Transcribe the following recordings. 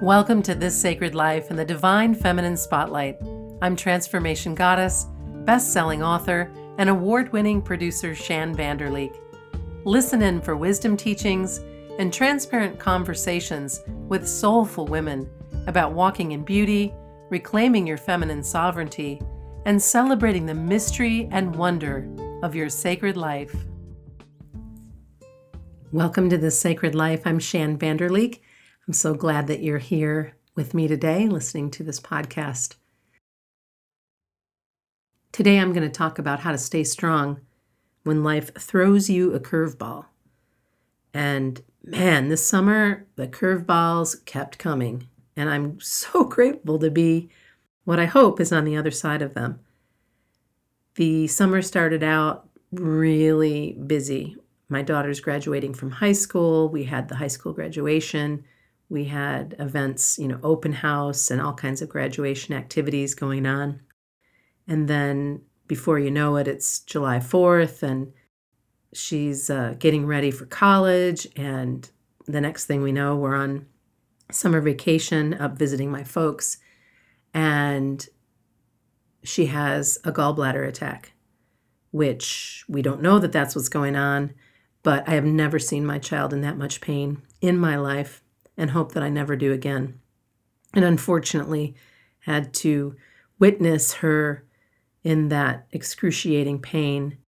Welcome to This Sacred Life and the Divine Feminine Spotlight. I'm Transformation Goddess, best selling author, and award winning producer Shann Vander Leek. Listen in for wisdom teachings and transparent conversations with soulful women about walking in beauty, reclaiming your feminine sovereignty, and celebrating the mystery and wonder of your sacred life. Welcome to This Sacred Life. I'm Shann Vander Leek. I'm so glad that you're here with me today listening to this podcast. Today, I'm going to talk about how to stay strong when life throws you a curveball. And man, this summer, the curveballs kept coming. And I'm so grateful to be what I hope is on the other side of them. The summer started out really busy. My daughter's graduating from high school. We had the high school graduation. We had events, you know, open house and all kinds of graduation activities going on. And then before you know it, it's July 4th and she's uh, getting ready for college. And the next thing we know, we're on summer vacation up visiting my folks. And she has a gallbladder attack, which we don't know that that's what's going on, but I have never seen my child in that much pain in my life and hope that I never do again. And unfortunately, had to witness her in that excruciating pain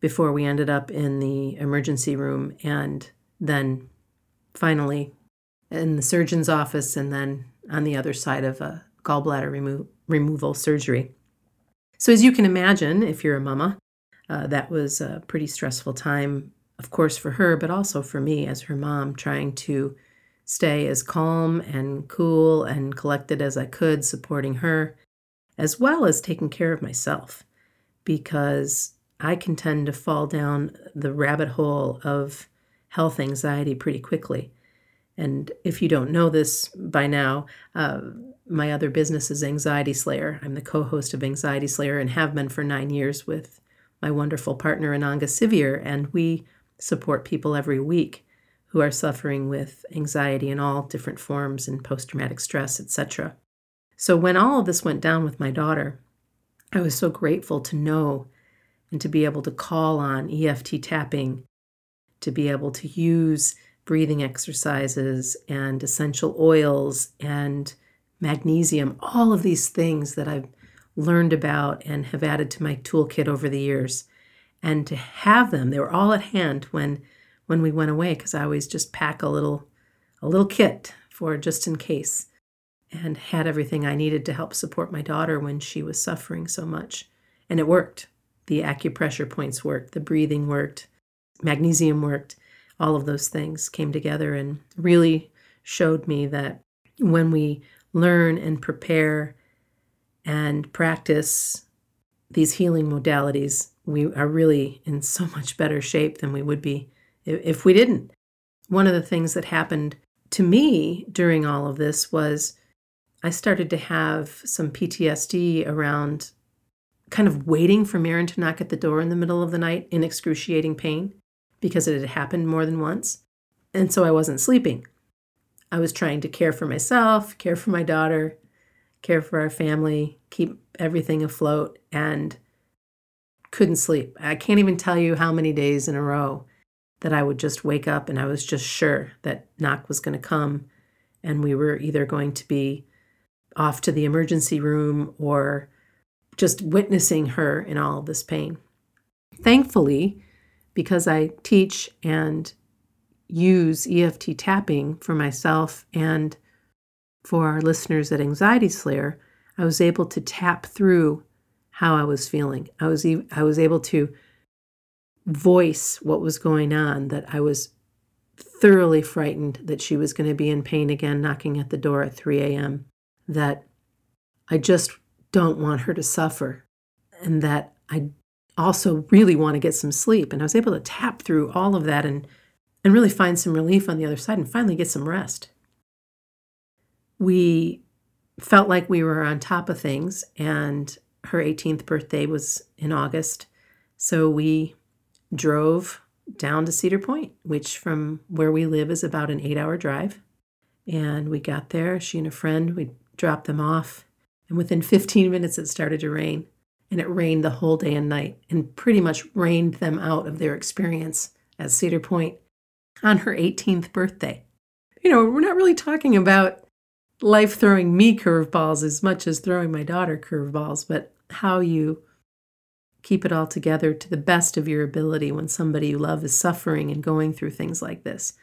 before we ended up in the emergency room and then finally in the surgeon's office and then on the other side of a gallbladder remo- removal surgery. So, as you can imagine, if you're a mama, uh, that was a pretty stressful time, of course, for her, but also for me as her mom, trying to stay as calm and cool and collected as I could, supporting her, as well as taking care of myself, because I can tend to fall down the rabbit hole of health anxiety pretty quickly. And if you don't know this by now, uh, my other business is Anxiety Slayer. I'm the co host of Anxiety Slayer and have been for nine years with my wonderful partner, Ananga Sivyer. And we support people every week who are suffering with anxiety in all different forms and post traumatic stress, etc. So when all of this went down with my daughter, I was so grateful to know and to be able to call on EFT tapping, to be able to use breathing exercises and essential oils and magnesium, all of these things that I've learned about and have added to my toolkit over the years. And to have them, they were all at hand when when we went away because I always just pack a little a little kit for just in case and had everything I needed to help support my daughter when she was suffering so much. And it worked. The acupressure points worked, the breathing worked, magnesium worked. All of those things came together and really showed me that when we learn and prepare and practice these healing modalities, we are really in so much better shape than we would be if we didn't. One of the things that happened to me during all of this was I started to have some PTSD around kind of waiting for Marin to knock at the door in the middle of the night in excruciating pain because it had happened more than once. And so I wasn't sleeping. I was trying to care for myself, care for my daughter, care for our family, keep everything afloat, and couldn't sleep. I can't even tell you how many days in a row that I would just wake up and I was just sure that knock was going to come and we were either going to be off to the emergency room or just witnessing her in all of this pain. Thankfully, because I teach and use EFT tapping for myself and for our listeners at Anxiety Slayer, I was able to tap through how I was feeling. I was I was able to voice what was going on, that I was thoroughly frightened that she was going to be in pain again, knocking at the door at 3 a.m., that I just don't want her to suffer, and that I also really want to get some sleep. And I was able to tap through all of that and, and really find some relief on the other side and finally get some rest. We felt like we were on top of things, and her 18th birthday was in August. So we drove down to Cedar Point, which from where we live is about an eight hour drive. And we got there, she and a friend, we dropped them off. And within 15 minutes, it started to rain. And it rained the whole day and night and pretty much rained them out of their experience at Cedar Point on her 18th birthday. You know, we're not really talking about life throwing me curveballs as much as throwing my daughter curveballs, but how you keep it all together to the best of your ability when somebody you love is suffering and going through things like this.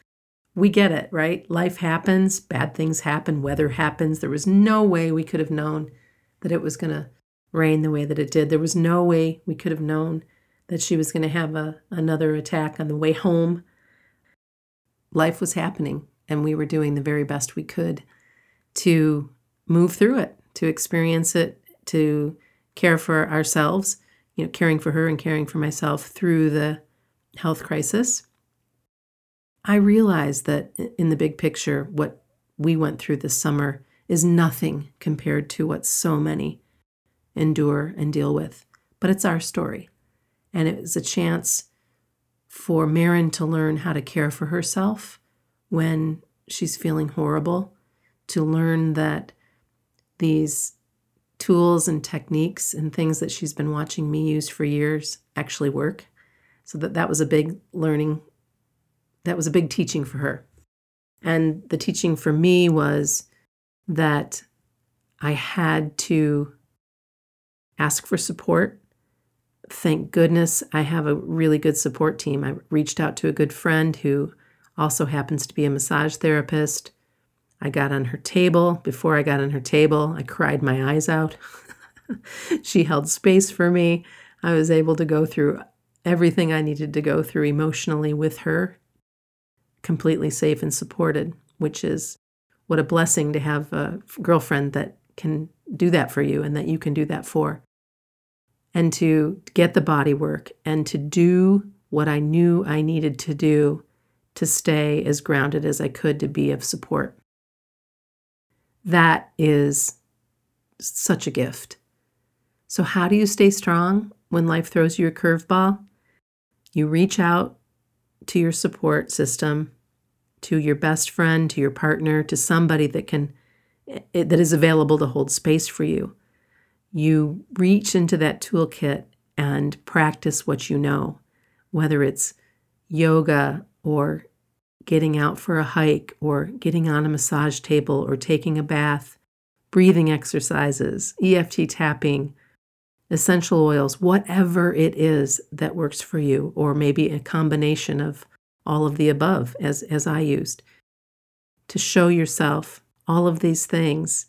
We get it, right? Life happens, bad things happen, weather happens. There was no way we could have known that it was going to rain the way that it did. There was no way we could have known that she was going to have a, another attack on the way home. Life was happening, and we were doing the very best we could to move through it, to experience it, to care for ourselves, you know, caring for her and caring for myself through the health crisis. I realized that in the big picture, what we went through this summer is nothing compared to what so many endure and deal with. But it's our story. And it was a chance for Marin to learn how to care for herself when she's feeling horrible, to learn that these tools and techniques and things that she's been watching me use for years actually work. So that that was a big learning that was a big teaching for her. And the teaching for me was that I had to ask for support. Thank goodness I have a really good support team. I reached out to a good friend who also happens to be a massage therapist. I got on her table. Before I got on her table, I cried my eyes out. she held space for me. I was able to go through everything I needed to go through emotionally with her, completely safe and supported, which is what a blessing to have a girlfriend that can do that for you and that you can do that for and to get the body work and to do what I knew I needed to do to stay as grounded as I could to be of support. That is such a gift. So, how do you stay strong when life throws you a curveball? You reach out to your support system, to your best friend, to your partner, to somebody that can eh, that is available to hold space for you you reach into that toolkit and practice what you know, whether it's yoga or getting out for a hike or getting on a massage table or taking a bath, breathing exercises, EFT tapping, essential oils, whatever it is that works for you, or maybe a combination of all of the above, as, as I used, to show yourself all of these things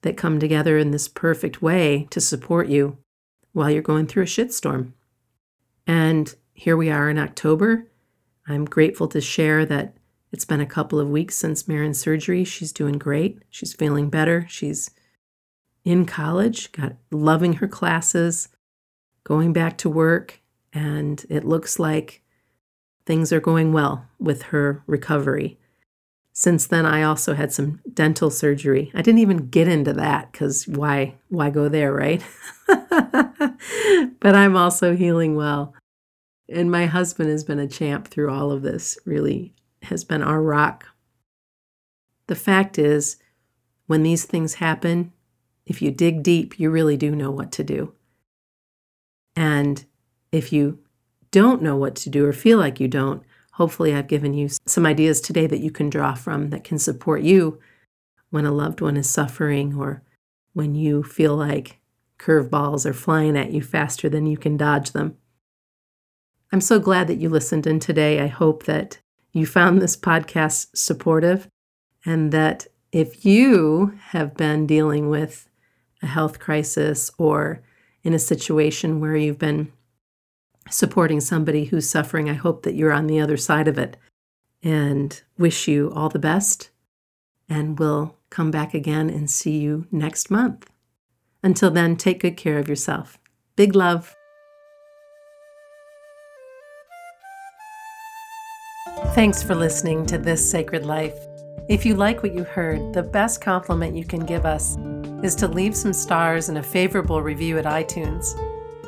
that come together in this perfect way to support you while you're going through a shitstorm. And here we are in October. I'm grateful to share that it's been a couple of weeks since Marin's surgery. She's doing great. She's feeling better. She's in college, got loving her classes, going back to work, and it looks like things are going well with her recovery. Since then, I also had some dental surgery. I didn't even get into that because why, why go there, right? but I'm also healing well. And my husband has been a champ through all of this, really has been our rock. The fact is, when these things happen, if you dig deep, you really do know what to do. And if you don't know what to do or feel like you don't, Hopefully, I've given you some ideas today that you can draw from that can support you when a loved one is suffering or when you feel like curveballs are flying at you faster than you can dodge them. I'm so glad that you listened in today. I hope that you found this podcast supportive and that if you have been dealing with a health crisis or in a situation where you've been supporting somebody who's suffering. I hope that you're on the other side of it and wish you all the best. And we'll come back again and see you next month. Until then, take good care of yourself. Big love. Thanks for listening to This Sacred Life. If you like what you heard, the best compliment you can give us is to leave some stars and a favorable review at iTunes.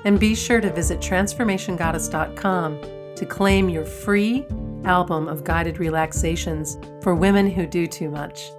And be sure to visit transformationgoddess.com to claim your free album of guided relaxations for women who do too much.